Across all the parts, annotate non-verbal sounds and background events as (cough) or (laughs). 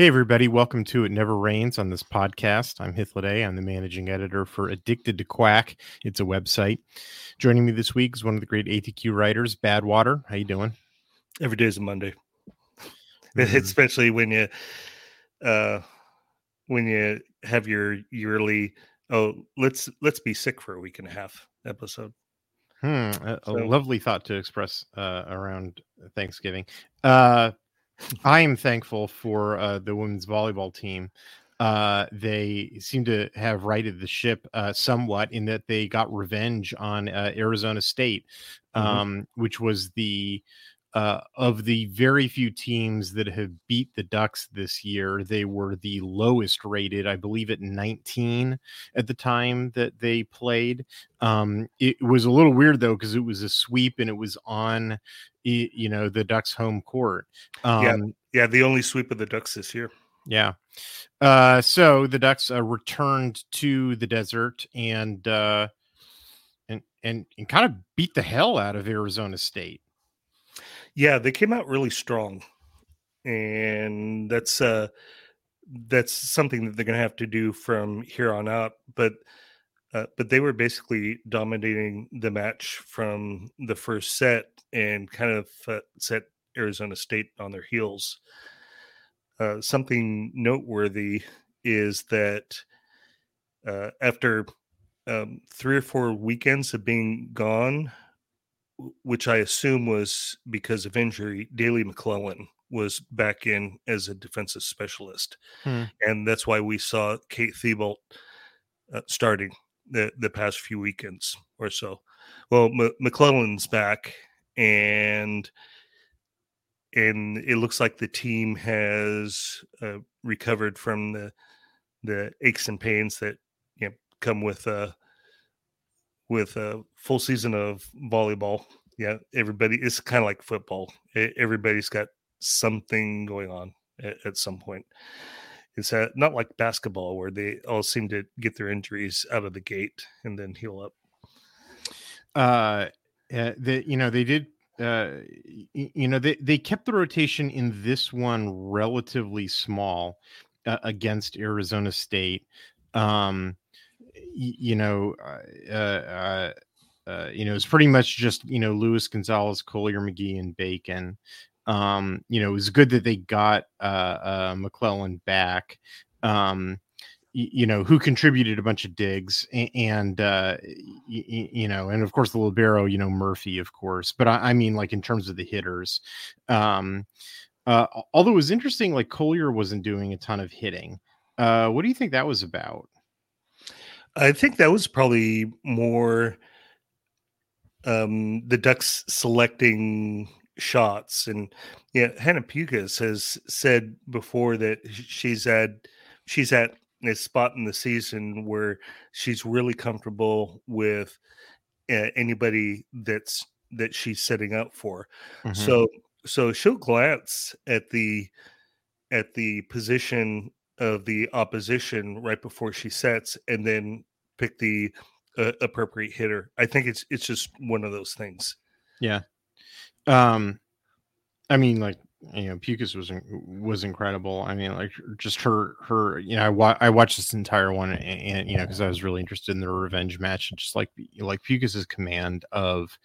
Hey, everybody. Welcome to It Never Rains on this podcast. I'm Hythloday. I'm the managing editor for Addicted to Quack. It's a website. Joining me this week is one of the great ATQ writers, Badwater. How you doing? Every day is a Monday. (laughs) Mm-hmm. Especially when you uh when you have your yearly oh let's let's be sick for a week and a half episode. Hmm, a, so, a lovely thought to express uh, around Thanksgiving. Uh, I am thankful for uh, the women's volleyball team. Uh, they seem to have righted the ship uh, somewhat in that they got revenge on uh, Arizona State, mm-hmm. um, mm-hmm. which was the uh, of the very few teams that have beat the Ducks this year, they were the lowest rated, I believe, at 19 at the time that they played. Um, it was a little weird though because it was a sweep and it was on, you know, the Ducks' home court. Um, yeah, yeah, the only sweep of the Ducks this year. Yeah. Uh, so the Ducks uh, returned to the desert and uh, and and and kind of beat the hell out of Arizona State. Yeah, they came out really strong, and that's uh, that's something that they're going to have to do from here on out. But uh, but they were basically dominating the match from the first set and kind of uh, set Arizona State on their heels. Uh, something noteworthy is that uh, after um, three or four weekends of being gone, which I assume was because of injury, Daly McClellan was back in as a defensive specialist, hmm. and that's why we saw Kate Thibault uh, starting the the past few weekends or so. Well, M- McClellan's back, and and it looks like the team has uh, recovered from the the aches and pains that you know come with uh with a full season of volleyball. Yeah, everybody it's kind of like football. Everybody's got something going on at, at some point. It's uh, not like basketball where they all seem to get their injuries out of the gate and then heal up. Uh, uh the you know they did uh, you know they, they kept the rotation in this one relatively small uh, against Arizona State. Um, you know, uh, uh, uh, you know, it's pretty much just you know Lewis Gonzalez, Colyer, McGee, and Bacon. Um, you know, it was good that they got uh, uh, McClellan back. Um, you know who contributed a bunch of digs and uh you know and of course the libero you know murphy of course but I, I, mean like in terms of the hitters um uh although it was interesting like colyer wasn't doing a ton of hitting uh what do you think that was about I think that was probably more um, the Ducks selecting shots. And yeah, Hannah Pukis has said before that she's at she's at a spot in the season where she's really comfortable with uh, anybody that's that she's setting up for. Mm-hmm. So so she'll glance at the at the position of the opposition right before she sets and then pick the uh, appropriate hitter. I think it's it's just one of those things. Yeah. Um I mean like you know Pukis was was incredible. I mean, like just her her you know I, wa- I watched this entire one and, and you know because I was really interested in the revenge match and just like like Pukis's command of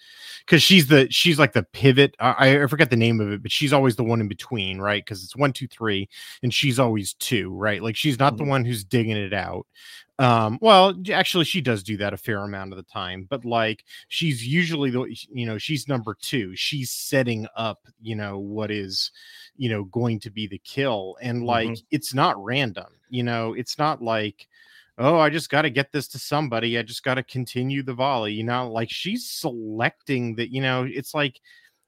because she's the she's like the pivot. I, I forget the name of it, but she's always the one in between, right? Because it's one two three and she's always two, right? Like she's not mm-hmm. the one who's digging it out um well actually she does do that a fair amount of the time but like she's usually the you know she's number two. She's setting up you know what is you know going to be the kill and like mm-hmm. it's not random you know? It's not like oh i just got to get this to somebody. I just got to continue the volley you know? Like she's selecting that you know it's like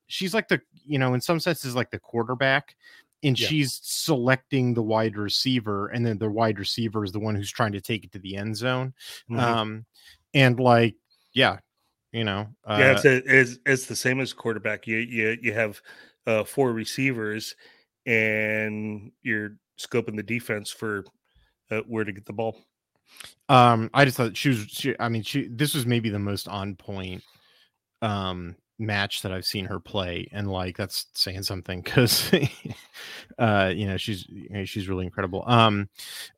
she's like the you know in some senses like the quarterback and yeah. she's selecting the wide receiver and then the wide receiver is the one who's trying to take it to the end zone mm-hmm. um and like yeah you know uh, yeah it's, a, it's it's the same as quarterback you you you have uh four receivers and you're scoping the defense for uh, where to get the ball um i just thought she was she, i mean she this was maybe the most on point um match that I've seen her play, and like that's saying something because, (laughs) uh, you know, she's you know, she's really incredible. Um,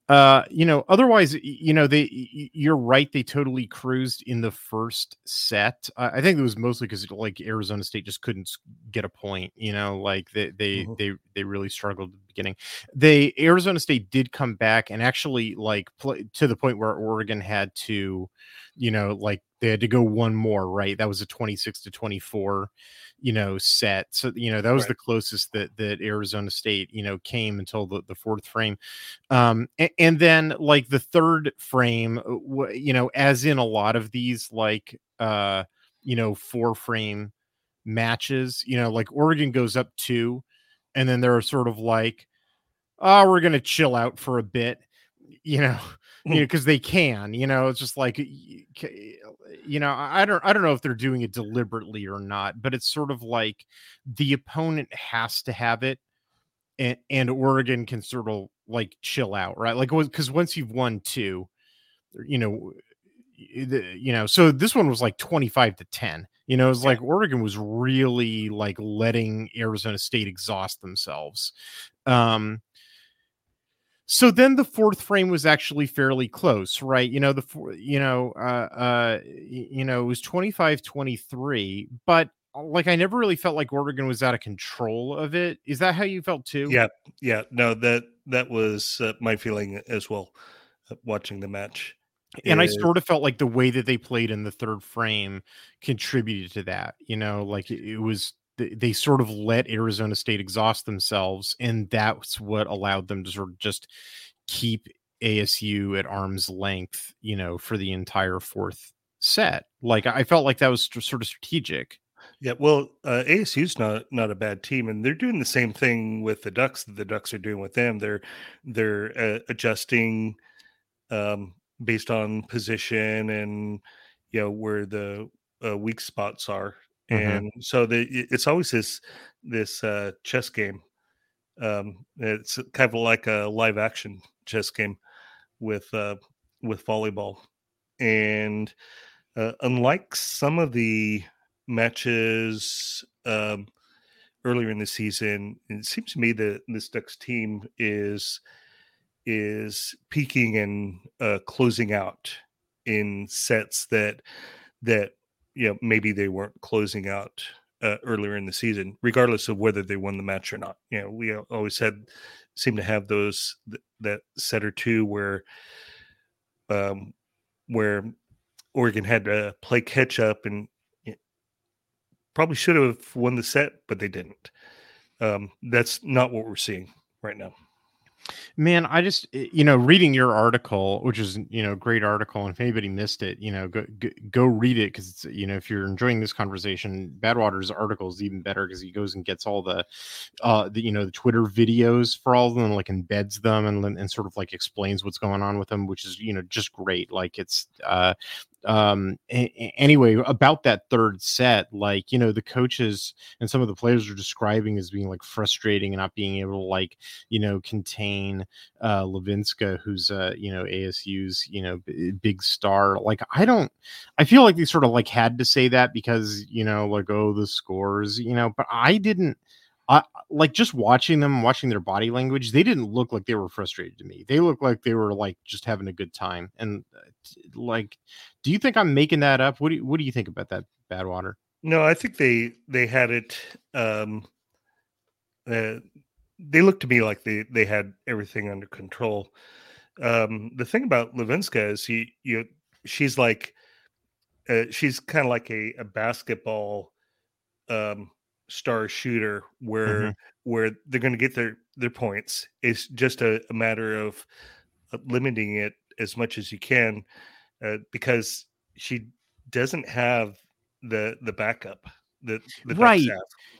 uh, you know, otherwise, you know, they you're right, they totally cruised in the first set. I, I think it was mostly because like Arizona State just couldn't get a point. You know, like they they mm-hmm. they they really struggled at the beginning. They Arizona State did come back and actually like play to the point where Oregon had to, you know, like they had to go one more, right? That was a 26 to 24, you know, set. So, you know, that was right. the closest that that Arizona State, you know, came until the, the fourth frame. Um, and, and then like the third frame, uh, you know, as in a lot of these like uh, you know, four frame matches, you know, like Oregon goes up two, and then they're sort of like, oh, we're gonna chill out for a bit, you know you know (laughs) because they can you know it's just like you know i don't i don't know if they're doing it deliberately or not but it's sort of like the opponent has to have it and, and oregon can sort of like chill out right? Like because once you've won two you know you know so this one was like 25 to 10 you know it's like oregon was really like letting arizona state exhaust themselves um so then the fourth frame was actually fairly close right? You know the you know uh uh you know it was 25 23 but uh, like i never really felt like oregon was out of control of it. Is that how you felt too? Yeah yeah no that that was uh, my feeling as well uh, watching the match and is... i sort of felt like the way that they played in the third frame contributed to that you know like it, it was they sort of let Arizona State exhaust themselves, and that's what allowed them to sort of just keep ASU at arm's length, you know, for the entire fourth set. Like I felt like that was sort of strategic. Yeah, well, uh, ASU's not not a bad team, and they're doing the same thing with the Ducks that the Ducks are doing with them. They're they're uh, adjusting um, based on position and you know where the uh, weak spots are Mm-hmm. and so the, it's always this this uh, chess game. Um, it's kind of like a live action chess game with uh, with volleyball, and uh, unlike some of the matches um, earlier in the season, it seems to me that this Ducks team is is peaking and uh, closing out in sets that that you know maybe they weren't closing out uh, earlier in the season, regardless of whether they won the match or not. You know, we always had seem to have those th- that set or two where um where Oregon had to play catch up and you know, probably should have won the set, but they didn't. Um, that's not what we're seeing right now. Man, I just eh, you know reading your article, which is you know great article, and if anybody missed it, you know go go, go read it because it's you know if you're enjoying this conversation, Badwater's article is even better because he goes and gets all the uh the you know the Twitter videos for all of them, like embeds them and and sort of like explains what's going on with them, which is you know just great. Like it's uh um a- anyway about that third set like you know the coaches and some of the players are describing as being like frustrating and not being able to like you know contain uh levinska who's uh you know asu's you know b- big star. Like i don't i feel like they sort of like had to say that because you know like oh the scores you know but i didn't I like just watching them, watching their body language. They didn't look like they were frustrated to me. They looked like they were like just having a good time. And uh, like, do you think I'm making that up? What do you, what do you think about that Badwater? No, I think they they had it. Um, uh, they looked to me like they they had everything under control. Um, the thing about Levinska is he you she's like uh, she's kind of like a, a basketball um star shooter where mm-hmm. where they're going to get their their points. It's just a, a, matter of limiting it as much as you can uh, because she doesn't have the the backup that the right.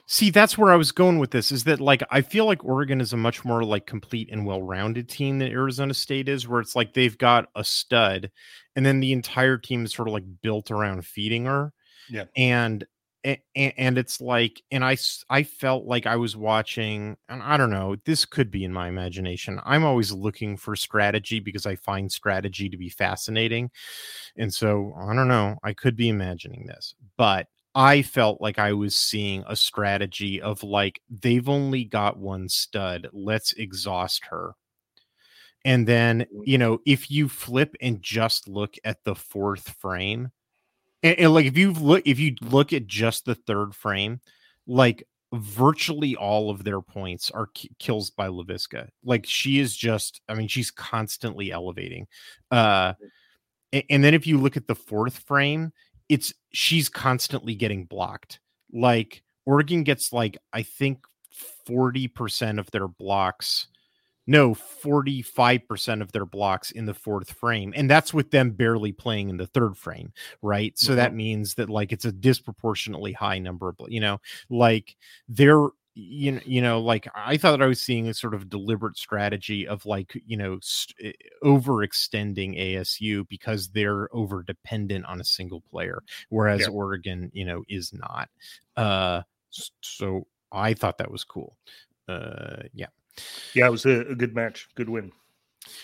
See, that's where I was going with this. Is that like I feel like Oregon is a much more like complete and well-rounded team than Arizona State is, where it's like they've got a stud, and then the entire team is sort of like built around feeding her. Yeah, and and, and it's like and i i felt like i was watching and i don't know this could be in my imagination i'm always looking for strategy because i find strategy to be fascinating and so i don't know i could be imagining this but I felt like I was seeing a strategy of like they've only got one stud. Let's exhaust her. And then, mm. you know, if you flip and just look at the fourth frame, and, and like if you look if you look at just the third frame, like virtually all of their points are k- kills by Levinska. Like she is just, I mean, she's constantly elevating. Uh and, and then if you look at the fourth frame, it's she's constantly getting blocked. Like Oregon gets like I think 40% of their blocks no 45% of their blocks in the fourth frame and that's with them barely playing in the third frame right so mm-hmm. that means that like it's a disproportionately high number of you know like they're you know, you know, like I thought that I was seeing a sort of deliberate strategy of like, you know, st- eh, overextending ASU because they're over dependent on a single player, whereas yeah. Oregon, you know, is not. Uh, so I thought that was cool. Uh, yeah, yeah, it was a, a good match, good win.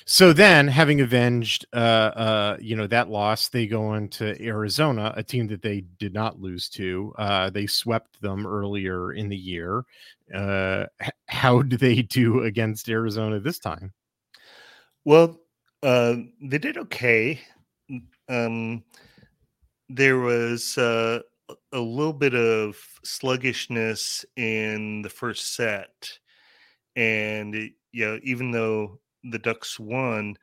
So then, having avenged, uh, uh, you know, that loss, they go into Arizona, a team that they did not lose to. Uh, they swept them earlier in the year. Uh, how do they do against Arizona this time? Well, uh, they did okay. Um, there was uh, a little bit of sluggishness in the first set, and it, you know, even though the Ducks won,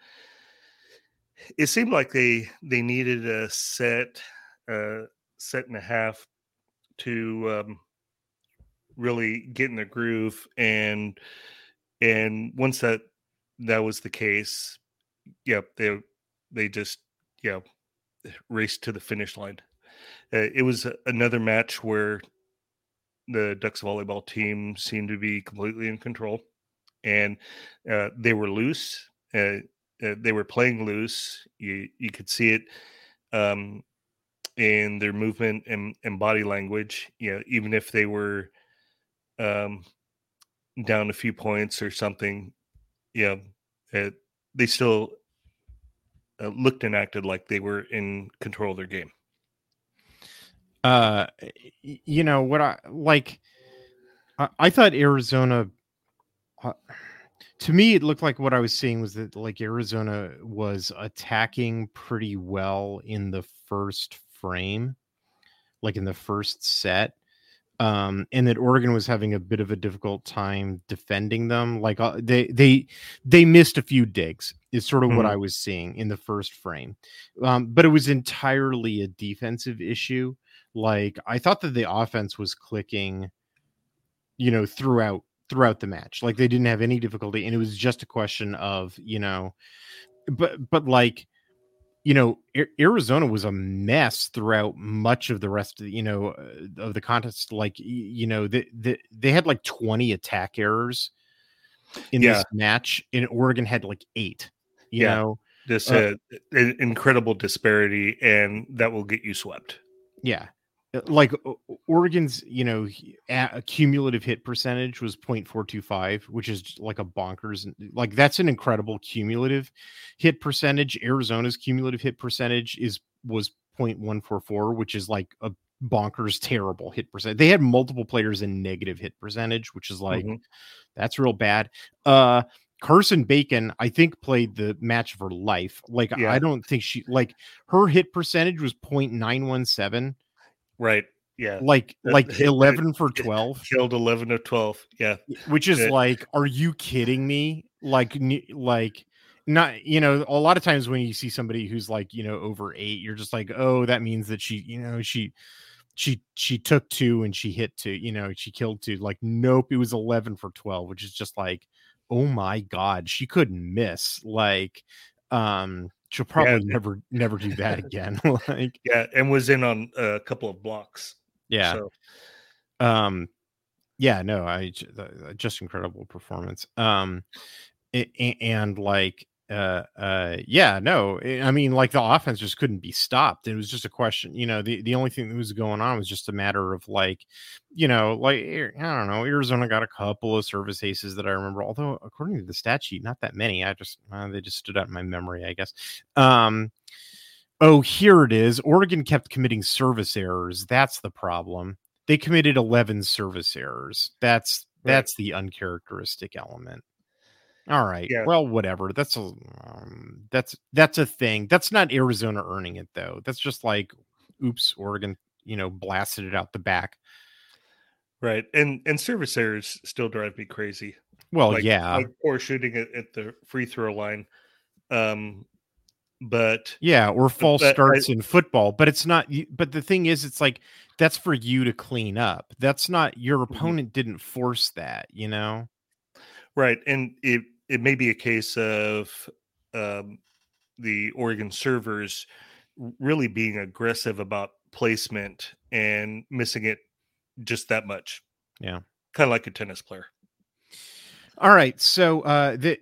it seemed like they they needed a set uh set and a half to um, really get in the groove and and once that that was the case yep they they just yeah raced to the finish line. Uh, it was another match where the ducks volleyball team seemed to be completely in control and uh, they were loose. Uh, uh, they were playing loose. You you could see it um, in their movement and, and body language. You know, even if they were um, down a few points or something, yeah, uh, they still uh, looked and acted like they were in control of their game. Uh, you know what I like. I, I thought Arizona uh, to me, it looked like what I was seeing was that like Arizona was attacking pretty well in the first frame, like in the first set. Um, and that Oregon was having a bit of a difficult time defending them. Like uh, they they they missed a few digs. Is sort of mm-hmm. what I was seeing in the first frame, um, but it was entirely a defensive issue. Like I thought that the offense was clicking, you know, throughout throughout the match. Like they didn't have any difficulty, and it was just a question of you know, but but like you know, Arizona was a mess throughout much of the rest of the, you know uh, of the contest. Like you know, they, they they had like twenty attack errors in yeah. this match, and Oregon had like eight. You yeah. know, this uh, uh, incredible disparity, and that will get you swept. Yeah, like Oregon's, you know, a cumulative hit percentage was 0.425, which is like a bonkers. Like that's an incredible cumulative hit percentage. Arizona's cumulative hit percentage is was 0.144, which is like a bonkers terrible hit percent. They had multiple players in negative hit percentage, which is like mm-hmm. that's real bad. Uh Karson Bacon, I think, played the match of her life. Like, yeah. I don't think she like her hit percentage was 0.917 Right. Yeah. Like like (laughs) 11 for 12. Killed 11 of 12. Yeah. Which is like are you kidding me? Like like not you know a lot of times when you see somebody who's like you know over 8 you're just like oh that means that she you know she she she took two and she hit two you know she killed two like nope it was 11 for 12 which is just like oh my god she couldn't miss like um she'll probably yeah. never never do that (laughs) again (laughs) like yeah and was in on a couple of blocks yeah so. um yeah no i just incredible performance um and like uh uh yeah no eh, i mean like the offense just couldn't be stopped it was just a question you know the the only thing that was going on was just a matter of like you know like i don't know arizona got a couple of service aces that i remember although according to the stat sheet not that many i just uh, they just stood out in my memory i guess um Oh, here it is. Oregon kept committing service errors. That's the problem. They committed 11 service errors. That's Right. that's the uncharacteristic element. All right. Yeah. Well, whatever. That's a um, that's that's a thing. That's not Arizona earning it though. That's just like, oops, Oregon, you know, blasted it out the back. Right. And and service errors still drive me crazy. Well, like, yeah, like poor shooting it at the free throw line. Um, but yeah, or false that- I- starts in football. But it's not. But the thing is, it's like that's for you to clean up. That's not your Mm-hmm. opponent didn't force that. You know. right, and it it may be a case of um, the Oregon servers really being aggressive about placement and missing it just that much. Yeah. kind of like a tennis player. All right, so uh, the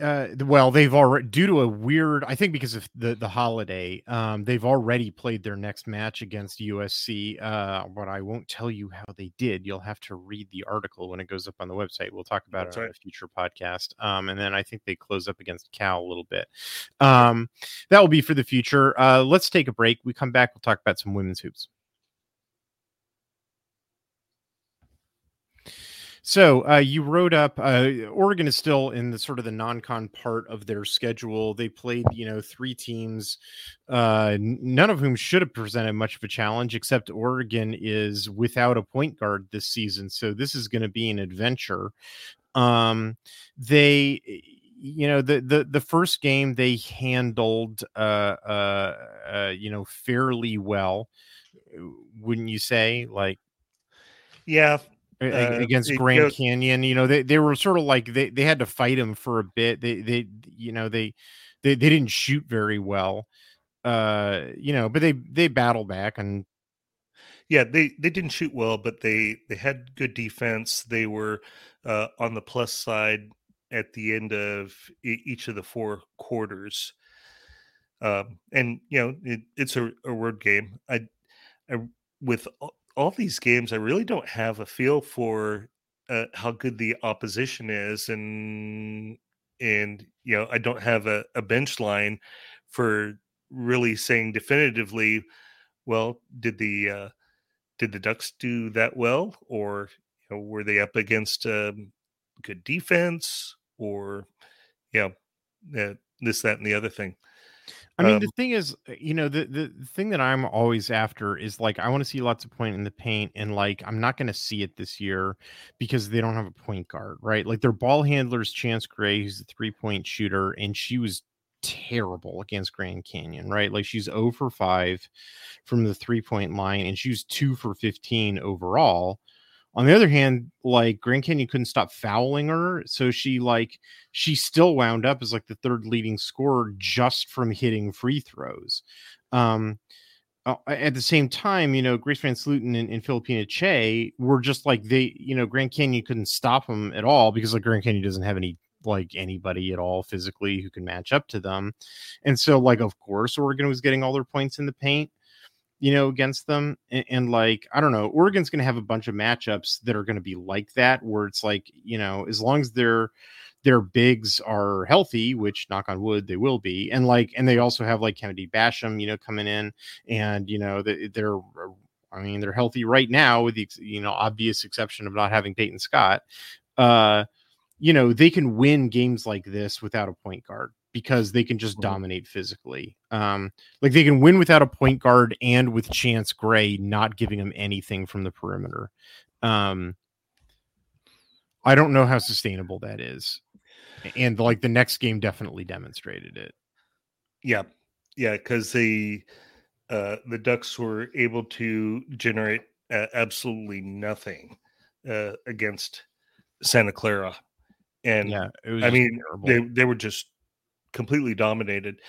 uh, well, they've already due to a weird, I think because of the the holiday, um, they've already played their next match against USC. Uh, but I won't tell you how they did. You'll have to read the article when it goes up on the website. We'll talk about That's it on right. a future podcast. Um, and then I think they close up against Cal a little bit. Um, that will be for the future. Uh, let's take a break. We come back. We'll talk about some women's hoops. So uh, you wrote up. Uh, Oregon is still in the sort of the non-con part of their schedule. They played, you know, three teams, uh, none of whom should have presented much of a challenge, except Oregon is without a point guard this season. So this is going to be an adventure. Um, they, you know, the the the first game they handled, uh, uh, uh, you know, fairly well, wouldn't you say? Like Yeah, Uh, against Grand goes- Canyon. You know, they, they were sort of like they, they had to fight him for a bit. They they you know they they, they didn't shoot very well. Uh, you know, but they they battle back and yeah, they they didn't shoot well, but they they had good defense. They were uh, on the plus side at the end of each of the four quarters. Um, and you know, it, it's a, a word game. I, I with all, these games, I really don't have a feel for uh, how good the opposition is, and and you know, I don't have a, a bench line for really saying definitively. Well, did the uh, did the Ducks do that well, or you know, were they up against um, good defense, or you know, uh, this, that, and the other thing? I mean, Um, the thing is, uh, you know, the, the thing that I'm always after is like I want to see lots of point in the paint, and like I'm not going to see it this year because they don't have a point guard, right? Like their ball handler's Chance Gray, who's a three point shooter, and she was terrible against Grand Canyon, right? Like she's 0 for 5 from the three point line, and she was 2 for 15 overall. On the other hand, like Grand Canyon couldn't stop fouling her, so she like she still wound up as like the third leading scorer just from hitting free throws. Um, at the same time, you know, Grace VanSlooten and, and Phillipina Kyei were just like they, you know, Grand Canyon couldn't stop them at all because like Grand Canyon doesn't have any like anybody at all physically who can match up to them. And so, like, of course, Oregon was getting all their points in the paint, you know, against them. And, and like, I don't know, Oregon's going to have a bunch of matchups that are going to be like that, where it's like, you know, as long as they're their bigs are healthy, which knock on wood they will be, and like, and they also have like Kennedy Basham, you know, coming in, and you know, they, they're, I mean, they're healthy right now, with the you know obvious exception of not having Peyton Scott. Uh, you know, they can win games like this without a point guard because they can just Mhm. dominate physically. Um, like they can win without a point guard and with Chance Gray not giving them anything from the perimeter. Um, I don't know how sustainable that is. And like the next game definitely demonstrated it. Yeah, yeah, because the uh, the Ducks were able to generate uh, absolutely nothing uh, against Santa Clara, and Yeah, it was. I mean, terrible. they they were just completely dominated.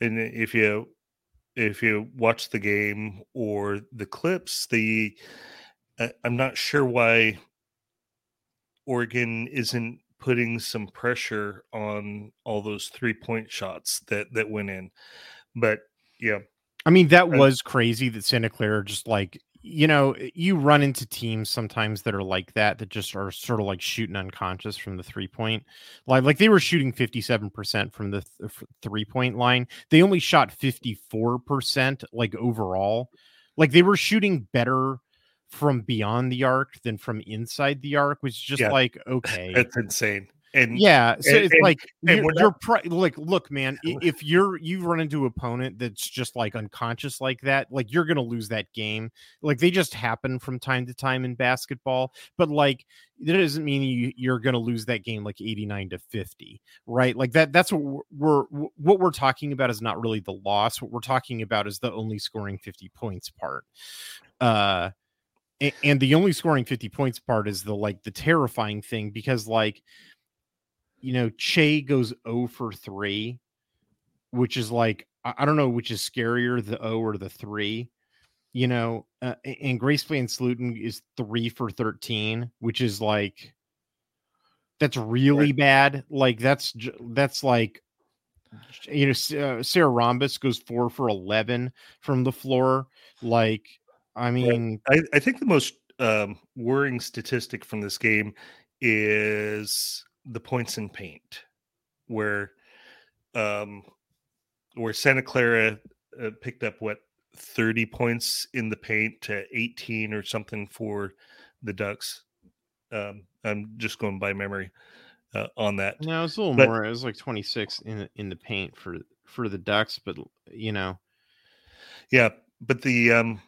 And if you if you watch the game or the clips, the uh, I'm not sure why Oregon isn't putting some pressure on all those three point shots that that went in. But yeah, I mean, that was crazy that Santa Clara just like you know, eh, you run into teams sometimes that are like that, that just are sort of like shooting unconscious from the three point line. Like they were shooting 57% from the th- three point line. They only shot 54% like overall. Like they were shooting better from beyond the arc than from inside the arc, which is just yeah. like, (laughs) okay. That's insane. And yeah, so and, it's and, like and you're, you're not... like, look, man, if you're you run into an opponent that's just like unconscious like that, like you're gonna lose that game. Like they just happen from time to time in basketball, but like that doesn't mean you you're gonna lose that game like 89 to 50, right? Like that. That's what we're, we're what we're talking about is not really the loss. What we're talking about is the only scoring 50 points part. Uh and the only scoring 50 points part is the like the terrifying thing because like you know, Kyei goes 0 for 3, which is like, I don't know which is scarier, the O or the 3, you know, uh, and Grace VanSlooten is 3 for 13, which is like, that's really right. bad. Like, that's, that's like, you know, uh, Sarah Rambus goes 4 for 11 from the floor. Like, I mean, I, I think the most um, worrying statistic from this game is the points in paint, where um, where Santa Clara uh, picked up what 30 points in the paint to 18 or something for the Ducks. Um, I'm just going by memory uh, on that. No, it was a little but, more. It was like 26 in the, in the paint for for the Ducks, but you know, yeah. But the um,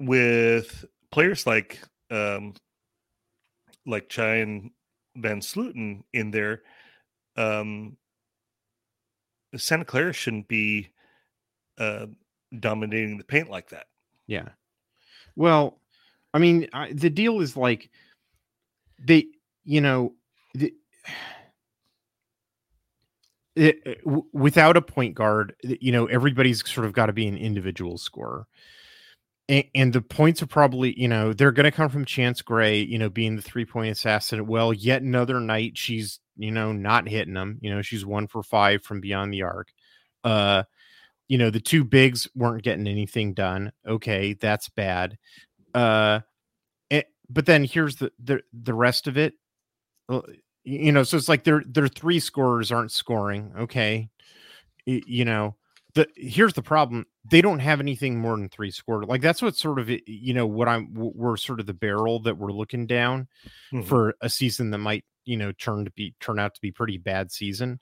with players like um, like Kyei and VanSlooten in there, um, Santa Clara shouldn't be uh, dominating the paint like that. Yeah. Well, I mean, I, the deal is like they, you know, the, (sighs) it, uh, without a point guard, you know, everybody's sort of got to be an individual scorer and, the points are probably, you know, they're going to come from Chance Gray, you know, being the three point assassin. Well, yet another night she's, you know, not hitting them. You know, she's one for five from beyond the arc. Uh, you know, the two bigs weren't getting anything done. Okay, that's bad. Uh, it, eh, but then here's the the the rest of it. You know, so it's like their their three scorers aren't scoring. Okay, you know, the here's the problem they don't have anything more than three scored like that's what sort of you know what i'm we're sort of the barrel that we're looking down mm-hmm. for a season that might you know turn to be turn out to be pretty bad season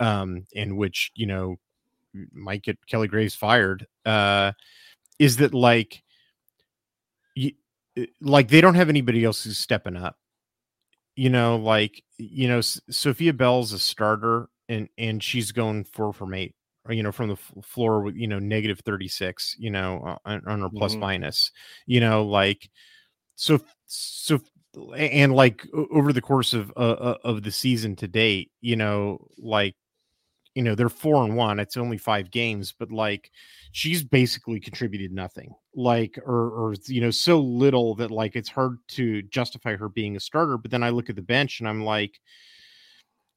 um in which you know might get kelly graves fired uh is that like you, like they don't have anybody else who's stepping up you know like you know sophia bell's a starter and and she's going four from eight you know, from the floor with, you know, negative 36, you know, on, on her plus mm-hmm. minus, you know, like, so, so, and like over the course of, uh, of the season to date, you know, like, you know, they're four and one, it's only five games, but like, she's basically contributed nothing like, or, or, you know, so little that like, it's hard to justify her being a starter. But then I look at the bench and I'm like,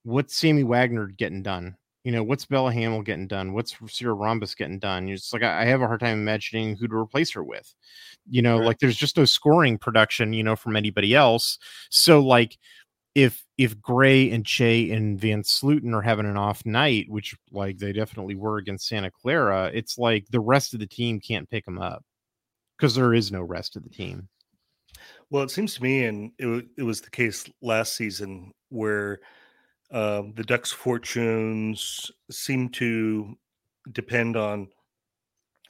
what's Sammy Wagner getting done? You know, what's Bella Hamill getting done? What's Sarah Rambus getting done? It's like I have a hard time imagining who to replace her with. You know, right. like there's just no scoring production, you know, from anybody else. So like if if Gray and Kyei and VanSlooten are having an off night, which like they definitely were against Santa Clara, it's like the rest of the team can't pick them up because there is no rest of the team. Well, it seems to me, and it, it was the case last season where uh, the Ducks' fortunes seem to depend on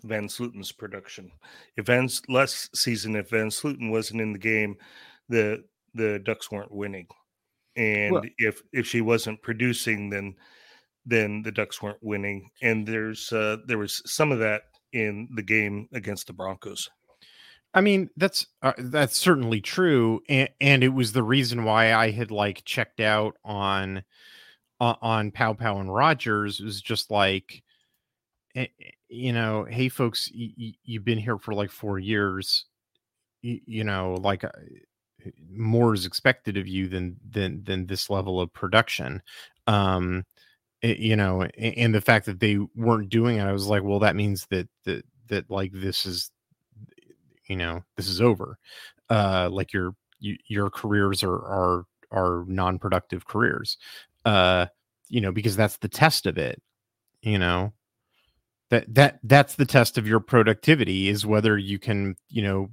VanSlooten's production. If Van last season, if VanSlooten wasn't in the game, the the Ducks weren't winning, and well, if if she wasn't producing, then then the Ducks weren't winning. And there's uh, there was some of that in the game against the Broncos. I mean, that's uh, that's certainly true, and, and it was the reason why I had like checked out on uh, on Paopao and Rogers. was just like, eh, eh, you know, hey folks, y- y- you've been here for like four years. Y- you know, like uh, more is expected of you than than than this level of production. Um, it, you know, and, and the fact that they weren't doing it, I was like, well, that means that that that like this is you know this is over. Uh like your you, your careers are are are non-productive careers. Uh you know because that's the test of it you know? That that that's the test of your productivity is whether you can you know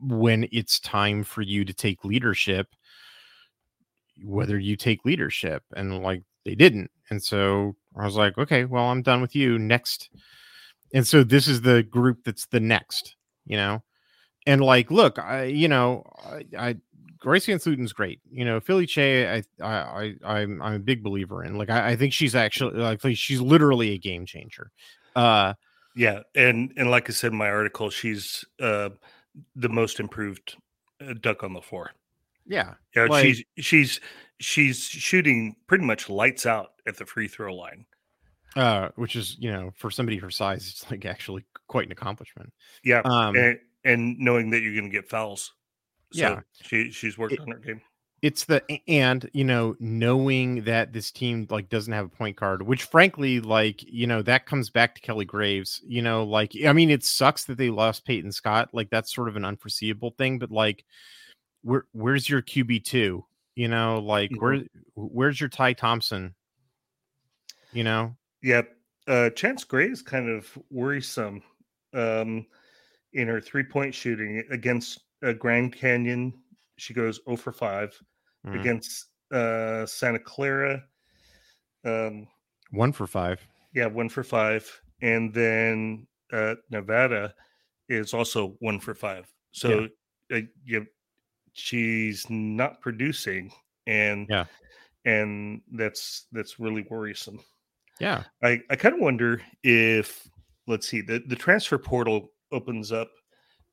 when it's time for you to take leadership whether you take leadership and like they didn't. And so i was like okay well i'm done with you next. And so this is the group that's the next you know and like look i you know i, I Grace VanSlooten's great. You know, Philly Kyei, I, I, I, I'm, I'm a big believer in. Like, I, I think she's actually like she's literally a game changer. Uh, yeah, and and like I said in my article, she's uh the most improved uh, duck on the floor. Yeah, yeah, like, she's she's she's shooting pretty much lights out at the free throw line. Uh, which is you know for somebody her size, it's like actually quite an accomplishment. Yeah, um, and, and knowing that you're going to get fouls. So yeah, she she's worked it, on her game. It's the and you know knowing that this team like doesn't have a point guard, which frankly like you know that comes back to Kelly Graves. You know, like I mean, it sucks that they lost Peyton Scott. Like that's sort of an unforeseeable thing, but like, where where's your QB two? You know, like mm-hmm. where where's your Ty Thompson? You know. Yep. Uh, Chance Gray is kind of worrisome um, in her three point shooting against uh, Grand Canyon. She goes 0 for 5 mm. against uh, Santa Clara. Um, one for five. Yeah, one for five. And then uh, Nevada is also one for five. So yeah. uh, you, she's not producing, and yeah, and that's that's really worrisome. Yeah, I I kind of wonder if let's see the the transfer portal opens up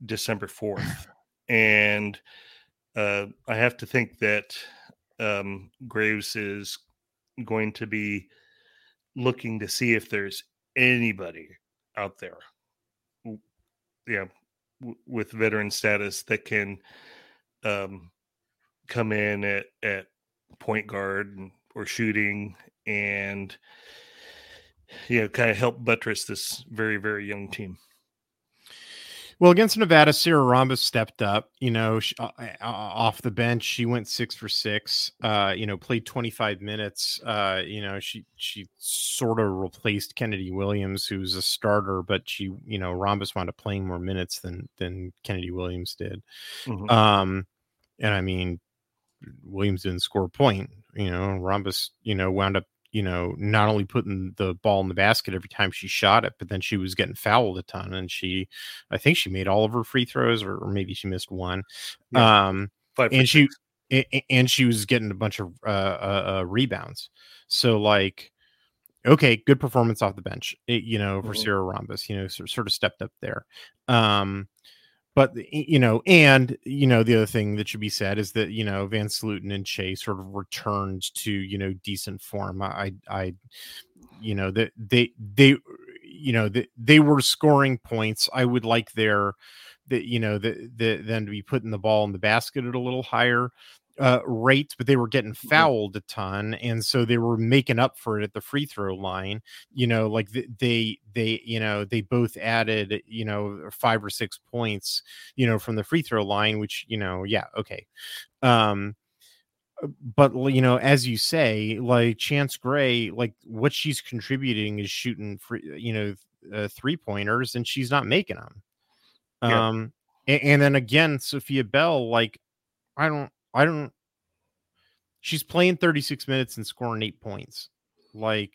December fourth (laughs) and uh, I have to think that um, Graves is going to be looking to see if there's anybody out there, yeah, w- with veteran status that can um, come in at at point guard or shooting and you know kind of help buttress this very very young team. Well, against Nevada, Sierra Rambus stepped up. You know, she, uh, uh, off the bench, she went six for six. Uh, you know, played twenty five minutes. Uh, you know, she she sort of replaced Kennedy Williams, who's a starter, but she, you know, Rambus wound up playing more minutes than than Kennedy Williams did. Mm-hmm. Um, and I mean, Williams didn't score a point. You know, Rambus, you know, wound up you know, not only putting the ball in the basket every time she shot it, but then she was getting fouled a ton. And she, I think she made all of her free throws, or, or maybe she missed one. Yeah. Um, Five and she, and she was getting a bunch of uh, uh, uh, rebounds. So like, okay, good performance off the bench, it, you know, for mm-hmm. Sierra Rambus, you know, sort, sort of stepped up there. Um, but you know, and you know, the other thing that should be said is that you know VanSlooten and Chase sort of returned to you know decent form. I, I, you know, that they, they, uh, you know, that they were scoring points. I would like their, that you know, the, the them to be putting the ball in the basket at a little higher uh, rates, but they were getting mm-hmm. fouled a ton, and so they were making up for it at the free throw line. You know, like they they you know they both added you know five or six points you know from the free throw line, which you know yeah okay. Um, uh, but you know, as you say, like Chance Gray, like what she's contributing is shooting free, you know, uh, three pointers, and she's not making them. Yeah. Um, and, and then again, Sophia Bell, like I don't I don't. She's playing 36 minutes and scoring eight points. Like,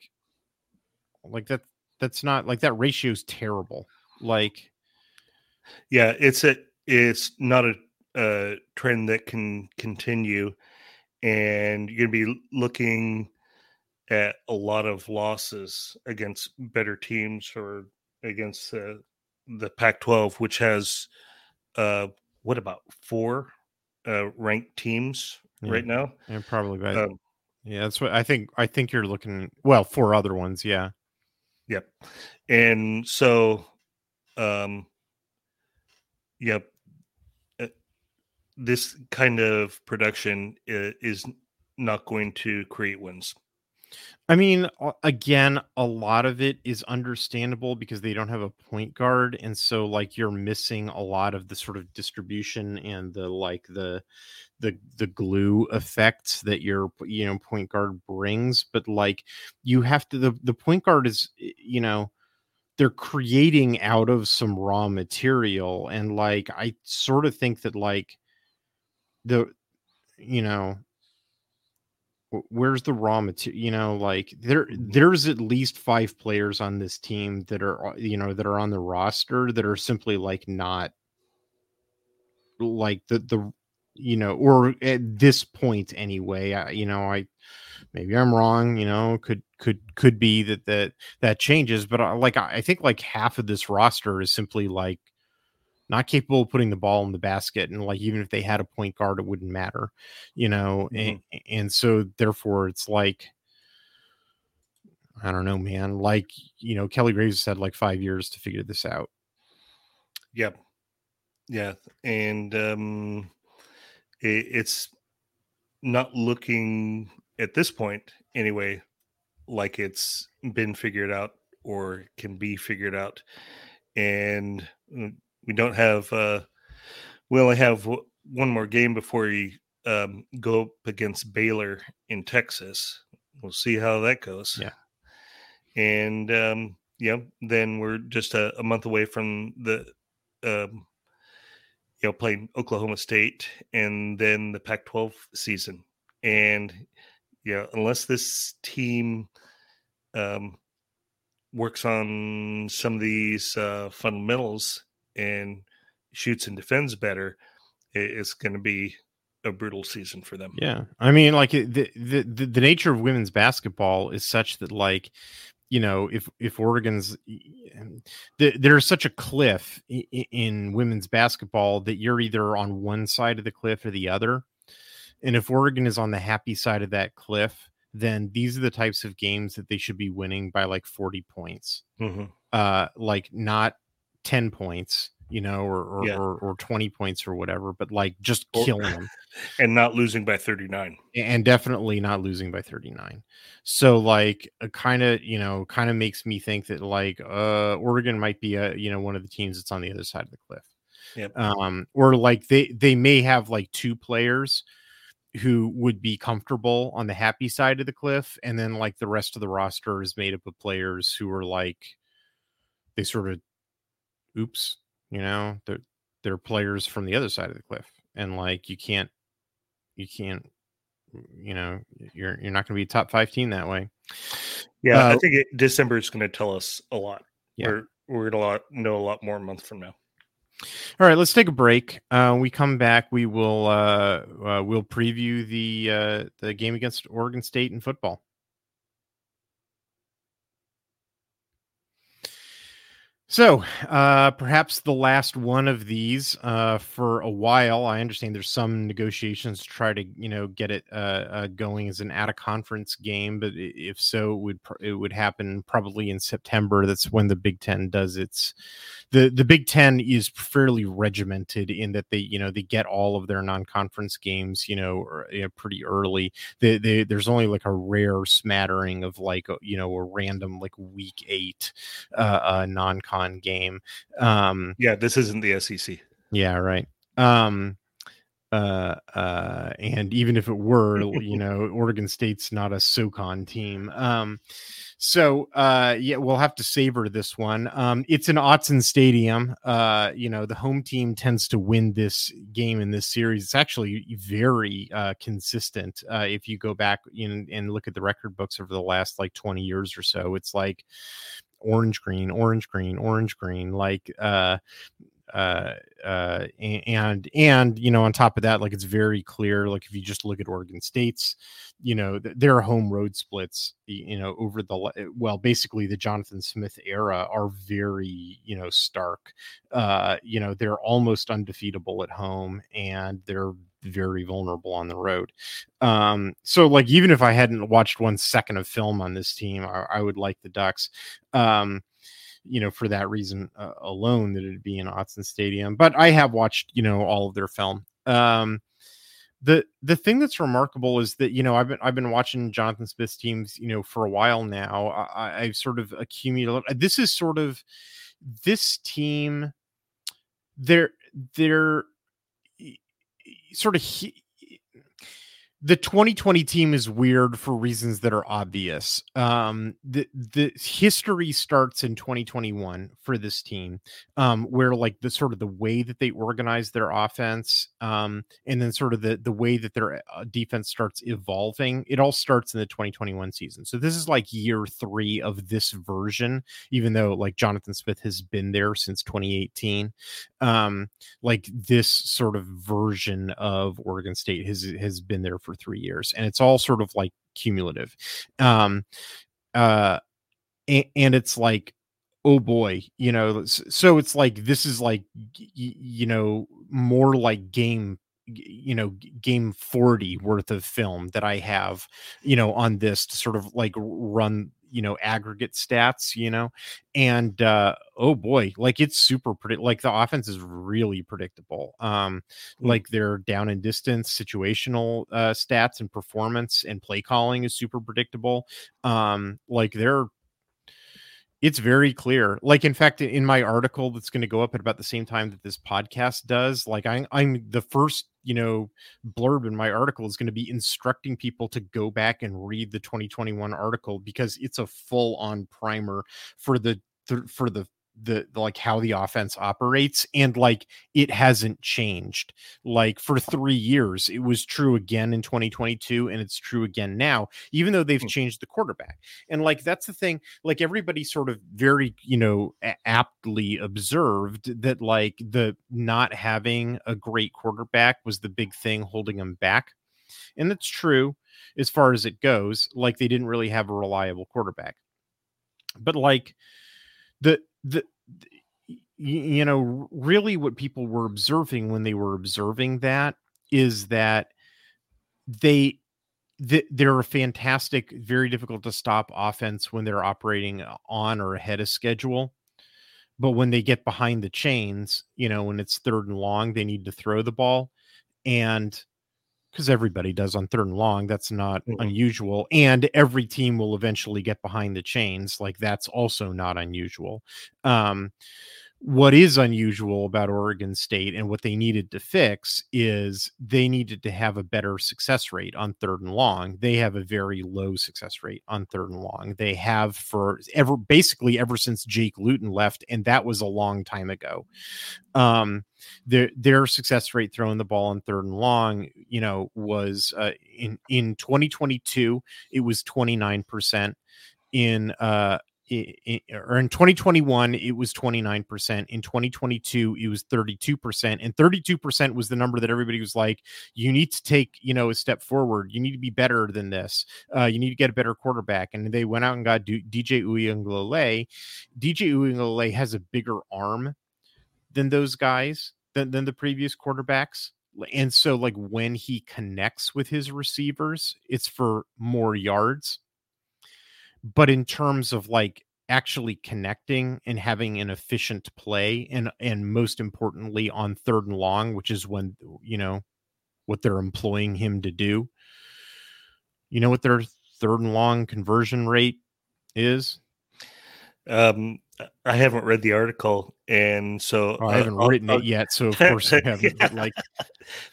like that. That's not like that ratio is terrible. Like, yeah, it's a it's not a, a trend that can continue, and you're gonna be looking at a lot of losses against better teams or against uh, the Pac-12, which has uh, what about four uh, ranked teams yeah. right now. Yeah, probably. But um, yeah, that's what I think. I think you're looking well for other ones. Yeah. Yep. And so, um, yep. Uh, this kind of production is not going to create wins. I mean, again, a lot of it is understandable because they don't have a point guard, and so like you're missing a lot of the sort of distribution and the like the the the glue effects that your you know point guard brings. But like you have to the the point guard is you know they're creating out of some raw material, and like I sort of think that like the you know where's the raw material you know like there mm-hmm. there's at least five players on this team that are you know that are on the roster that are simply like not like the the you know or at this point anyway I, you know i maybe i'm wrong you know could could could be that that that changes but I, uh, like I think like half of this roster is simply like not capable of putting the ball in the basket and like even if they had a point guard it wouldn't matter you know mm-hmm. and, and so therefore it's like i don't know man like you know kelly graves said like five years to figure this out yep yeah and um it, it's not looking at this point anyway like it's been figured out or can be figured out and mm, we don't have uh we only have w- one more game before we um, go up against Baylor in Texas. We'll see how that goes. Yeah. And um, yeah, then we're just a, a month away from the um, you know playing Oklahoma State and then the Pac-12 season. And yeah, unless this team um, works on some of these uh, fundamentals and shoots and defends better, it's going to be a brutal season for them. Yeah, I mean, like the, the the nature of women's basketball is such that like you know if if Oregon's the, there's such a cliff in, in women's basketball that you're either on one side of the cliff or the other, and if Oregon is on the happy side of that cliff. Then these are the types of games that they should be winning by like 40 points. Mm-hmm. Uh, like not 10 points you know or or, yeah. or or, 20 points or whatever but like just killing them (laughs) and not losing by 39 and definitely not losing by 39 so like kind of you know kind of makes me think that like uh oregon might be a you know one of the teams that's on the other side of the cliff yep. um or like they they may have like two players who would be comfortable on the happy side of the cliff and then like the rest of the roster is made up of players who are like they sort of oops, you know, they're they're players from the other side of the cliff. And like you can't you can't you know, you're you're not gonna be a top five team that way. Yeah, uh, I think it, December is gonna tell us a lot. Yeah. We're we're gonna know a lot more a month from now. All right, let's take a break. Uh, we come back. We will uh, uh, we'll preview the uh, the game against Oregon State in football. So, uh, perhaps the last one of these uh, for a while. I understand there's some negotiations to try to, you know, get it uh, uh going as an out of conference game. But if so, it would it would happen probably in September. That's when the Big Ten does its the the Big Ten is fairly regimented in that they you know they get all of their non conference games you know, or, you know, pretty early. They, they, there's only like a rare smattering of like you know a random like week eight uh, uh game. Um, yeah, this isn't the SEC. Yeah, right. Um, uh, uh, and even if it were, (laughs) you know, Oregon State's not a SoCon team. Um, so uh, yeah, we'll have to savor this one. Um, it's an Autzen Stadium. Uh, you know, the home team tends to win this game in this series. It's actually very uh, consistent. Uh, if you go back in, and look at the record books over the last like 20 years or so, it's like orange green orange green orange green like uh uh, uh, and and you know on top of that like it's very clear like if you just look at oregon state's you know their home road splits you know over the well basically the jonathan smith era are very you know stark. Uh you know they're almost undefeatable at home and they're very vulnerable on the road. Um so like even if i hadn't watched one second of film on this team i, I would like the ducks. Um you know, for that reason uh, alone, that it'd be in Autzen Stadium. But I have watched, you know, all of their film. Um, the the thing that's remarkable is that you know I've been I've been watching Jonathan Smith's teams you know for a while now. I, I've sort of accumulated. This is sort of this team. They're they're sort of the 2020 team is weird for reasons that are obvious. Um, the the history starts in 2021 for this team, um, where like the sort of the way that they organize their offense, um, and then sort of the the way that their uh, defense starts evolving. It all starts in the 2021 season. So this is like year three of this version, even though like Jonathan Smith has been there since 2018. Um, like this sort of version of Oregon State has has been there for for three years, and it's all sort of like cumulative. Um, uh, and, and it's like, oh boy, you know, so it's like this is like, you know, more like game you know game 40 worth of film that i have you know on this to sort of like run you know aggregate stats you know and uh oh boy like it's super pretty like the offense is really predictable um mm. like they're down in distance situational uh stats and performance and play calling is super predictable um like they're it's very clear. Like, in fact, in my article that's going to go up at about the same time that this podcast does, like, I, I'm the first, you know, blurb in my article is going to be instructing people to go back and read the 2021 article because it's a full on primer for the for the the, like how the offense operates and like it hasn't changed. Like for 3 years it was true again in 2022 and it's true again now even though they've mm. changed the quarterback. And like that's the thing like everybody sort of very you know aptly observed that like the not having a great quarterback was the big thing holding them back. And that's true as far as it goes like they didn't really have a reliable quarterback. But like the the you know really what people were observing when they were observing that is that they they're a fantastic very difficult to stop offense when they're operating uh, on or ahead of schedule. But when they get behind the chains you know when it's third and long they need to throw the ball. And because everybody does on third and long. That's not mm-hmm. unusual. And every team will eventually get behind the chains. Like that's also not unusual. Um, what is unusual about Oregon State and what they needed to fix is they needed to have a better success rate on third and long. They have a very low success rate on third and long. They have for ever basically ever since Jake Luton left, and that was a long time ago. Um, their their success rate throwing the ball on third and long, you know, was uh, in in 2022 it was 29 percent in uh or in 2021 it was 29% in 2022 it was 32% and 32% was the number that everybody was like you need to take you know a step forward. You need to be better than this. Uh, you need to get a better quarterback. And they went out and got DJ Uiagalelei DJ Uiagalelei has a bigger arm than those guys than, than the previous quarterbacks. And so like when he connects with his receivers it's for more yards but in terms of like actually connecting and having an efficient play and and most importantly on third and long which is when you know what they're employing him to do. You know what their third and long conversion rate is um i haven't read the article and so oh, i haven't uh, written it yet so of course i (laughs) haven't yeah. like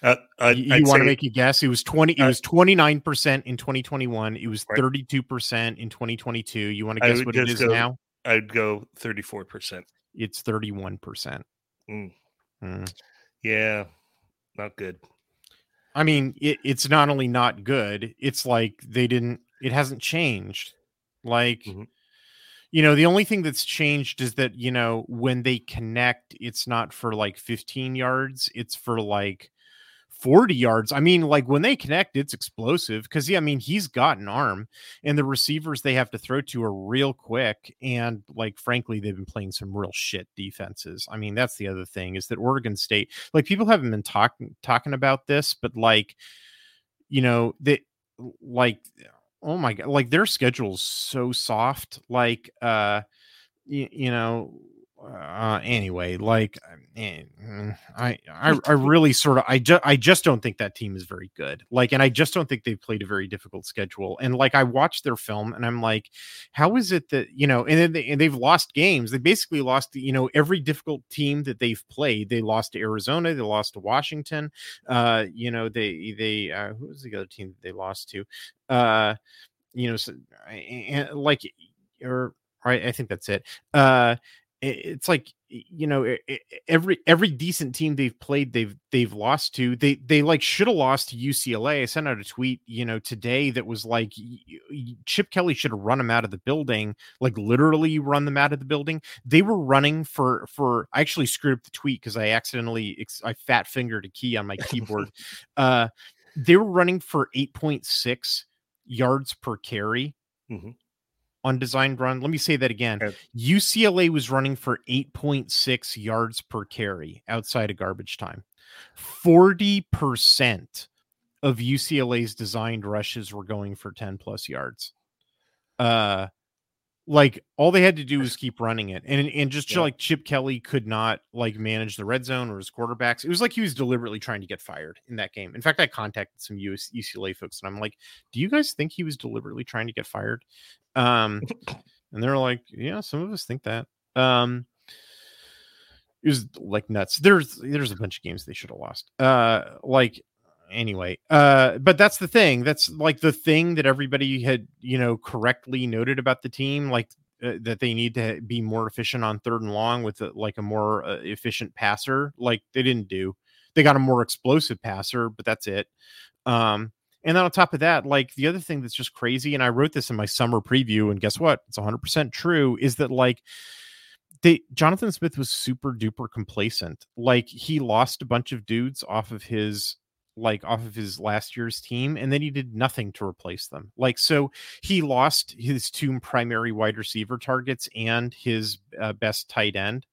uh, you, you want to make a guess? It was 20 it was 29% in 2021 it was 32% in 2022 you want to guess what it is go, now? I'd go 34% it's 31% mm. Mm. yeah not good. I mean it, it's not only not good it's like they didn't it hasn't changed. Like mm-hmm you know the only thing that's changed is that you know when they connect it's not for like 15 yards it's for like 40 yards. I mean like when they connect it's explosive because yeah i mean he's got an arm and the receivers they have to throw to are real quick and like frankly they've been playing some real shit defenses. I mean that's the other thing is that oregon state like people haven't been talking talking about this but like you know they like oh my god like their schedule's so soft like uh you, you know uh, anyway, like eh, mm, I, I, I really sort of, I just, I just don't think that team is very good. Like, and I just don't think they've played a very difficult schedule. And like, I watched their film, and I'm like, how is it that you know? And then they, and they've lost games. They basically lost, you know, every difficult team that they've played. They lost to Arizona. They lost to Washington. Uh, you know, they, they, uh, who was the other team that they lost to? Uh, you know, so, and like, or right, I think that's it. Uh, it's like you know every every decent team they've played they've they've lost to they they like should have lost to UCLA. I sent out a tweet you know today that was like Chip Kelly should have run them out of the building like literally run them out of the building. They were running for for I actually screwed up the tweet because I accidentally I fat fingered a key on my keyboard. (laughs) uh, they were running for eight point six yards per carry. Mm-hmm on designed run. Let me say that again. Okay. UCLA was running for 8.6 yards per carry outside of garbage time. 40% of UCLA's designed rushes were going for 10 plus yards. Uh like all they had to do was keep running it and and just yeah. like chip kelly could not like manage the red zone or his quarterbacks it was like he was deliberately trying to get fired in that game in fact i contacted some US, ucla folks and i'm like do you guys think he was deliberately trying to get fired um (laughs) and they're like yeah some of us think that. Um it was like nuts. There's there's a bunch of games they should have lost. Uh like anyway uh but that's the thing. That's like the thing that everybody had you know correctly noted about the team like uh, that they need to be more efficient on third and long with a, like a more uh, efficient passer. Like they didn't do. They got a more explosive passer but that's it. Um and then on top of that like the other thing that's just crazy and i wrote this in my summer preview and guess what it's 100% true is that like they Jonathan Smith was super duper complacent. Like he lost a bunch of dudes off of his like off of his last year's team and then he did nothing to replace them like so he lost his two primary wide receiver targets and his uh, best tight end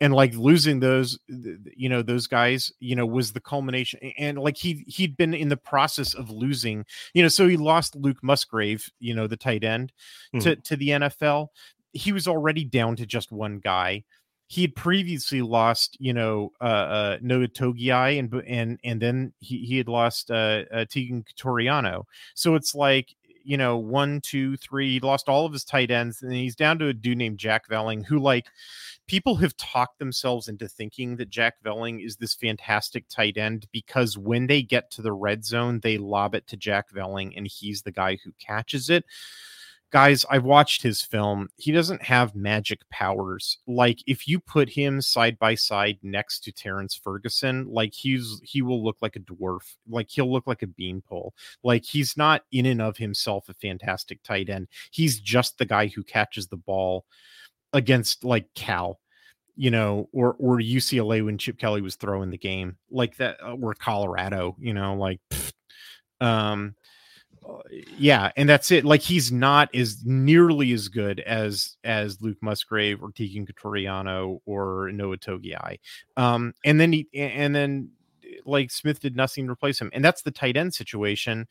and like losing those you know those guys you know was the culmination and like he he'd been in the process of losing you know so he lost luke musgrave you know the tight end mm-hmm. to to the nfl he was already down to just one guy he had previously lost, you know, uh, uh, Noah Togiai and and and then he, he had lost uh, uh, Teagan Quitoriano. So it's like you know one, two, three. He lost all of his tight ends, and he's down to a dude named Jack Velling, who like people have talked themselves into thinking that Jack Velling is this fantastic tight end because when they get to the red zone, they lob it to Jack Velling, and he's the guy who catches it guys, I've watched his film. He doesn't have magic powers. Like if you put him side by side next to Terrance Ferguson, like he's he will look like a dwarf. Like he'll look like a beanpole. Like he's not in and of himself a fantastic tight end. He's just the guy who catches the ball against like Cal you know, or or UCLA when Chip Kelly was throwing the game like that, uh, or Colorado, you know, like, pfft. um, yeah, and that's it. Like he's not as nearly as good as as Luke Musgrave or Teagan Quitoriano or Noah Togiai. Um, and then he and then like Smith did nothing to replace him, and that's the tight end situation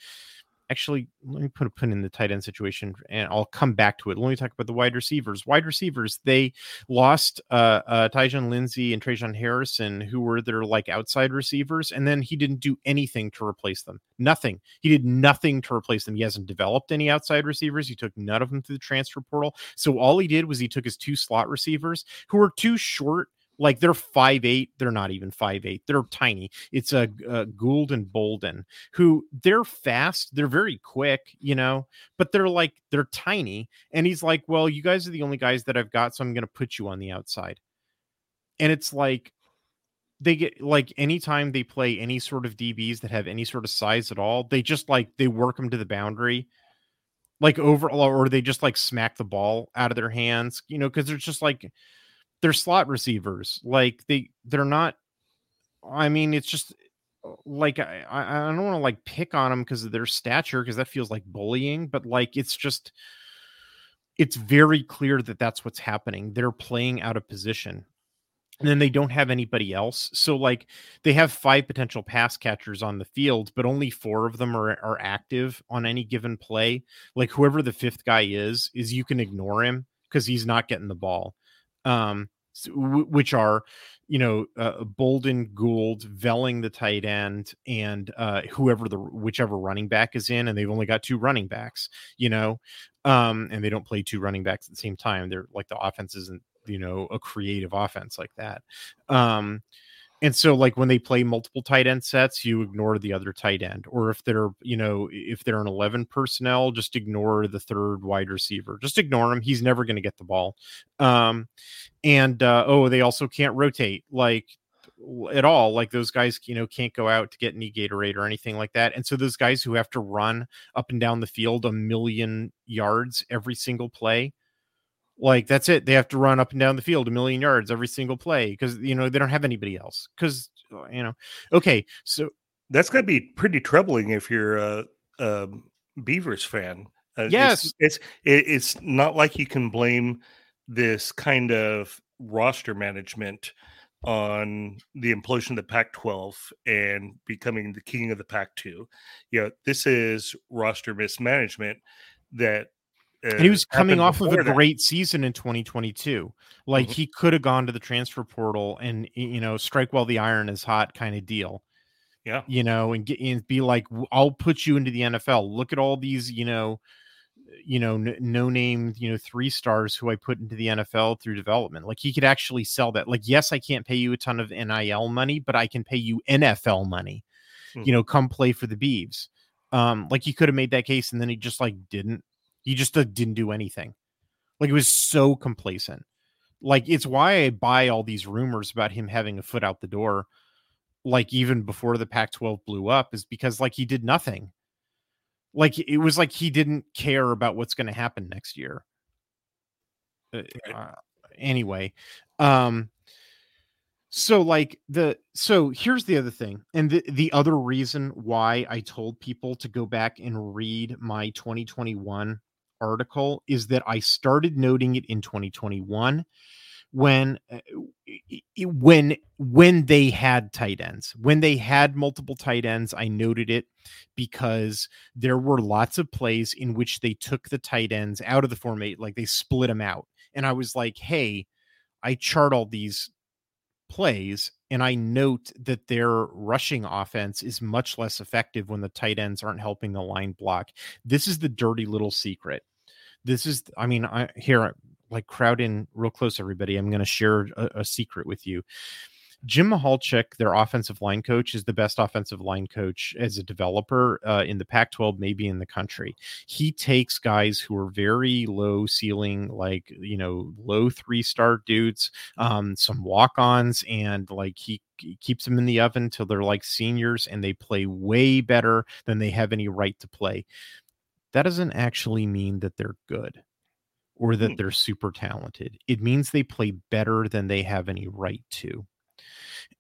actually let me put a pin in the tight end situation and I'll come back to it. Let me talk about the wide receivers. Wide receivers, they lost uh uh Tyjon Lindsey and Tre'Shaun Harrison, who were their like outside receivers, and then he didn't do anything to replace them. Nothing. He did nothing to replace them. He hasn't developed any outside receivers. He took none of them through the transfer portal. So all he did was he took his two slot receivers who were too short like they're five eight. They're not even five eight. They're tiny. It's a, a Gould and Bolden who they're fast. They're very quick, you know, but they're like they're tiny. And he's like, well, you guys are the only guys that I've got, so I'm going to put you on the outside. And it's like they get like anytime they play any sort of DBs that have any sort of size at all, they just like they work them to the boundary like over or they just like smack the ball out of their hands, you know, because they're just like they're slot receivers. Like they they're not. I mean, it's just uh, like I I don't want to like pick on them because of their stature because that feels like bullying. But like it's just it's very clear that that's what's happening. They're playing out of position. And then they don't have anybody else. So, like, they have five potential pass catchers on the field, but only four of them are, are active on any given play. Like, whoever the fifth guy is, is you can ignore him because he's not getting the ball. Um, which are you know, uh, Bolden, Gould, Velling the tight end, and uh, whoever the whichever running back is in, and they've only got two running backs, you know, um, and they don't play two running backs at the same time. They're like the offense isn't, you know, a creative offense like that. Um, and so like when they play multiple tight end sets you ignore the other tight end or if they're you know if they're an 11 personnel just ignore the third wide receiver. Just ignore him he's never going to get the ball. Um and uh oh they also can't rotate like at all like those guys you know can't go out to get any gatorade or anything like that. And so those guys who have to run up and down the field a million yards every single play like that's it. They have to run up and down the field a million yards every single play because you know they don't have anybody else. Because uh, you know, okay, so that's going to be pretty troubling if you're a, a Beavers fan. Uh, yes, it's, it's it's not like you can blame this kind of roster management on the implosion of the Pac-12 and becoming the king of the Pac-2. You know, this is roster mismanagement that and he was coming off of a that. great season in 2022. Like mm-hmm. he could have gone to the transfer portal and you know strike while the iron is hot kind of deal. Yeah, you know, and get and be like, I'll put you into the NFL. Look at all these, you know, you know, n- no name, you know, three stars who I put into the NFL through development. Like he could actually sell that. Like, yes, I can't pay you a ton of NIL money, but I can pay you NFL money. Mm-hmm. You know, come play for the Beavs. Um, like he could have made that case, and then he just like didn't he just uh, didn't do anything. Like it was so complacent. Like it's why I buy all these rumors about him having a foot out the door. Like even before the Pac-12 blew up, is because like he did nothing. Like it was like he didn't care about what's going to happen next year. Uh, uh, anyway, um, so like the so here's the other thing and the, the other reason why i told people to go back and read my 2021 article is that I started noting it in 2021 when uh, when when they had tight ends. When they had multiple tight ends i noted it because there were lots of plays in which they took the tight ends out of the formate like they split them out. And i was like hey i chart all these plays and i note that their rushing offense is much less effective when the tight ends aren't helping the line block. This is the dirty little secret. This is i mean i here like crowd in real close everybody. I'm going to share a, a, secret with you jim Michalczik, their offensive line coach is the best offensive line coach as a developer uh, in the pac 12 maybe in the country he takes guys who are very low ceiling like you know low three star dudes um, some walk-ons and like he keeps them in the oven till they're like seniors and they play way better than they have any right to play that doesn't actually mean that they're good or that hmm. they're super talented. It means they play better than they have any right to.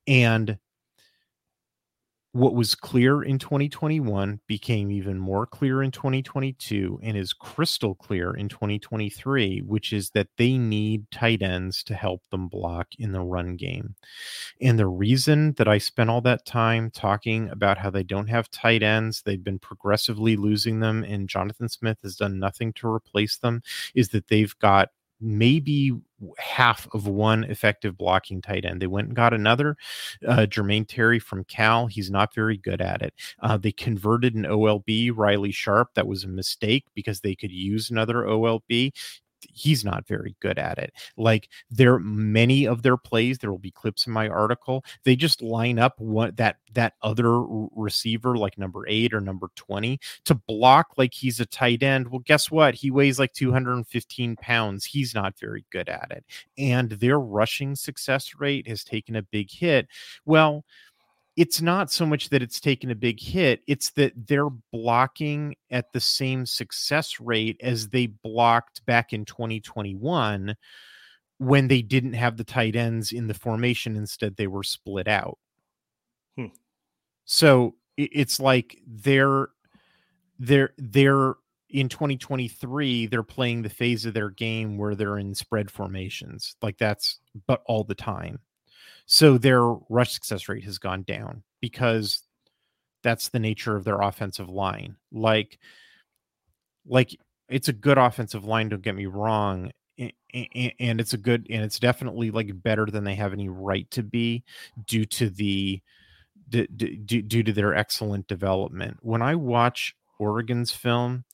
And what was clear in 2021 became even more clear in 2022 and is crystal clear in 2023, which is that they need tight ends to help them block in the run game. And the reason that I spent all that time talking about how they don't have tight ends, they've been progressively losing them, and Jonathan Smith has done nothing to replace them, is that they've got maybe half of one effective blocking tight end. They went and got another, uh, Jermaine Terry from Cal. He's not very good at it. Uh, they converted an OLB, Riley Sharp. That was a mistake because they could use another OLB he's not very good at it. Like there many of their plays, there will be clips in my article. They just line up what that that other receiver like number 8 or number 20 to block like he's a tight end. Well, guess what? He weighs like 215 pounds. He's not very good at it. And their rushing success rate has taken a big hit. Well, it's not so much that it's taken a big hit, it's that they're blocking at the same success rate as they blocked back in 2021 when they didn't have the tight ends in the formation. Instead, they were split out. Hmm. So it's like they're they're they're in 2023 they're playing the phase of their game where they're in spread formations like that's but all the time so their rush success rate has gone down because that's the nature of their offensive line. Like, like it's a good offensive line. Don't get me wrong, and, it's a good and it's definitely like better than they have any right to be due to the due to their excellent development. When I watch Oregon's film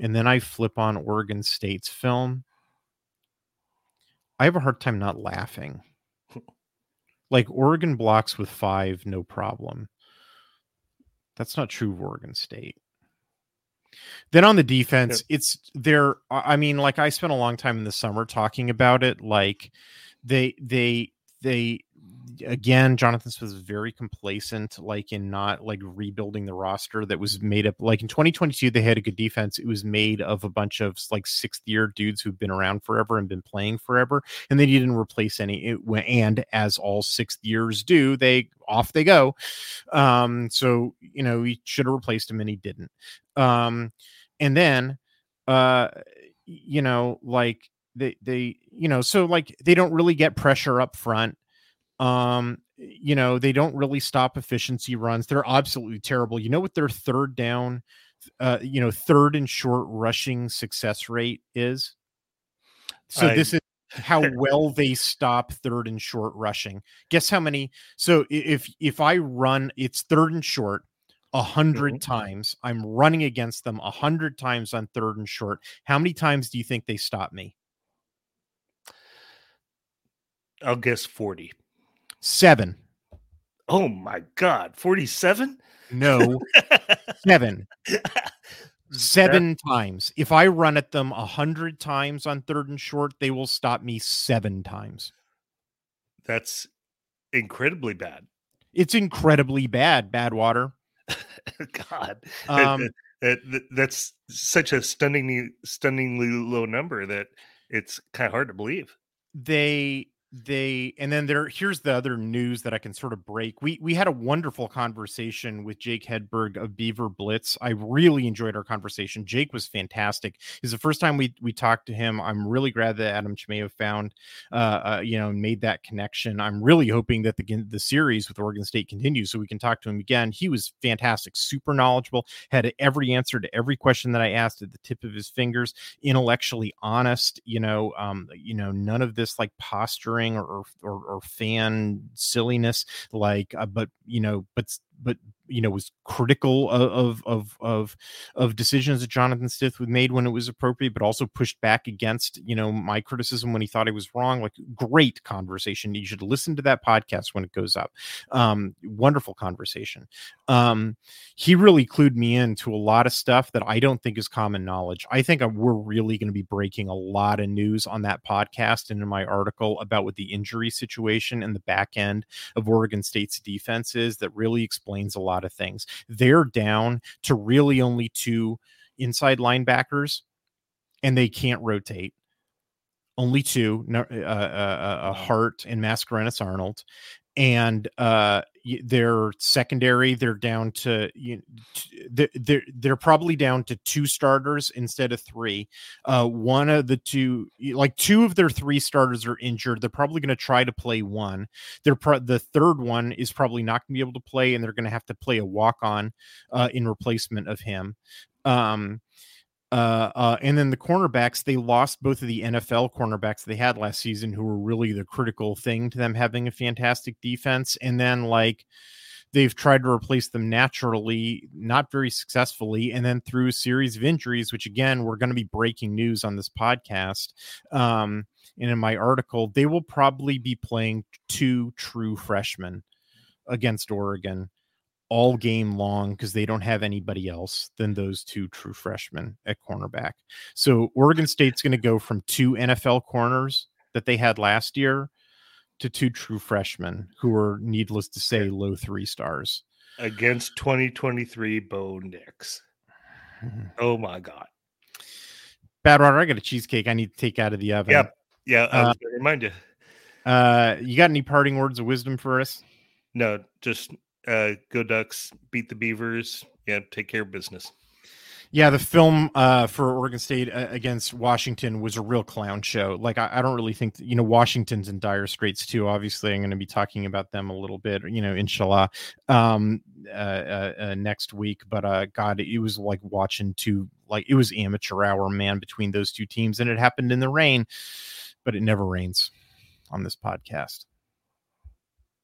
and then I flip on Oregon State's film, I have a hard time not laughing. Like Oregon blocks with five, no problem. That's not true of Oregon State. Then on the defense, yeah. it's there. I mean, like I spent a long time in the summer talking about it. Like they, they, they again, Jonathan Smith was very complacent, like in not like rebuilding the roster that was made up. Like in 2022, they had a good defense. It was made of a bunch of like sixth year dudes who've been around forever and been playing forever, and they didn't replace any. It, and as all sixth years do, they off they go. Um, so you know he should have replaced him, and he didn't. Um, and then, uh, you know, like they they you know so like they don't really get pressure up front um, you know, they don't really stop efficiency runs. They're absolutely terrible. You know what their third down, uh, you know, third and short rushing success rate is? So I... this is how (laughs) well they stop third and short rushing. Guess how many? So if if I run, it's third and short a 100 mm-hmm. times. I'm running against them a hundred times on third and short. How many times do you think they stop me? I'll guess forty. Seven. Oh my God. 47? No. (laughs) seven. Seven times. If I run at them a hundred times on third and short, they will stop me seven times. That's incredibly bad. It's incredibly bad, Badwater. (laughs) God. Um, (laughs) that's such a stunningly stunningly low number that it's kind of hard to believe. They they and then there here's the other news that I can sort of break. We we had a wonderful conversation with Jake Hedberg of Beaver Blitz. I really enjoyed our conversation. Jake was fantastic. It's the first time we we talked to him. I'm really glad that Adam Chimeo found uh, uh you know made that connection. I'm really hoping that the the series with Oregon State continues so we can talk to him again. He was fantastic, super knowledgeable, had every answer to every question that I asked at the tip of his fingers, intellectually honest, you know, um you know none of this like posturing or or, or fan silliness like uh, but you know but but you know was critical of of of of decisions that Jonathan Smith made when it was appropriate, but also pushed back against you know my criticism when he thought I was wrong. Like great conversation. You should listen to that podcast when it goes up. Um, wonderful conversation. Um, he really clued me in to a lot of stuff that I don't think is common knowledge. I think we're really going to be breaking a lot of news on that podcast and in my article about what the injury situation and the back end of Oregon State's defense is that really explains a lot of things. They're down to really only two inside linebackers and they can't rotate. Only two, uh, uh, uh, uh Hart and Mascarenas Arnold and uh their secondary they're down to you know, they're they're probably down to two starters instead of three. Uh one of the two like two of their three starters are injured they're probably going to try to play one. They're pro- the third one is probably not going to be able to play and they're going to have to play a walk on uh in replacement of him. Um uh, uh, and then the cornerbacks, they lost both of the NFL cornerbacks they had last season, who were really the critical thing to them having a fantastic defense. And then, like, they've tried to replace them naturally, not very successfully, and then through a series of injuries, which again, we're going to be breaking news on this podcast. Um, and in my article, they will probably be playing two true freshmen against Oregon all game long because they don't have anybody else than those two true freshmen at cornerback. So Oregon (laughs) State's going to go from two NFL corners that they had last year to two true freshmen who are needless to say low three stars against 2023 Bo Nix. Mm-hmm. Oh my god. Badwater, I got a cheesecake I need to take out of the oven. Yep. Yeah, I was uh, remind you. Uh, you got any parting words of wisdom for us? No, just uh, go Ducks, beat the Beavers. Yeah, take care of business. Yeah, the film uh, for Oregon State uh, against Washington was a real clown show. Like, I, I don't really think, you know, Washington's in dire straits too. Obviously, I'm going to be talking about them a little bit, you know, inshallah, um, uh, uh, uh next week. But uh, God, it was like watching two, like, it was amateur hour, man, between those two teams, and it happened in the rain but it never rains on this podcast.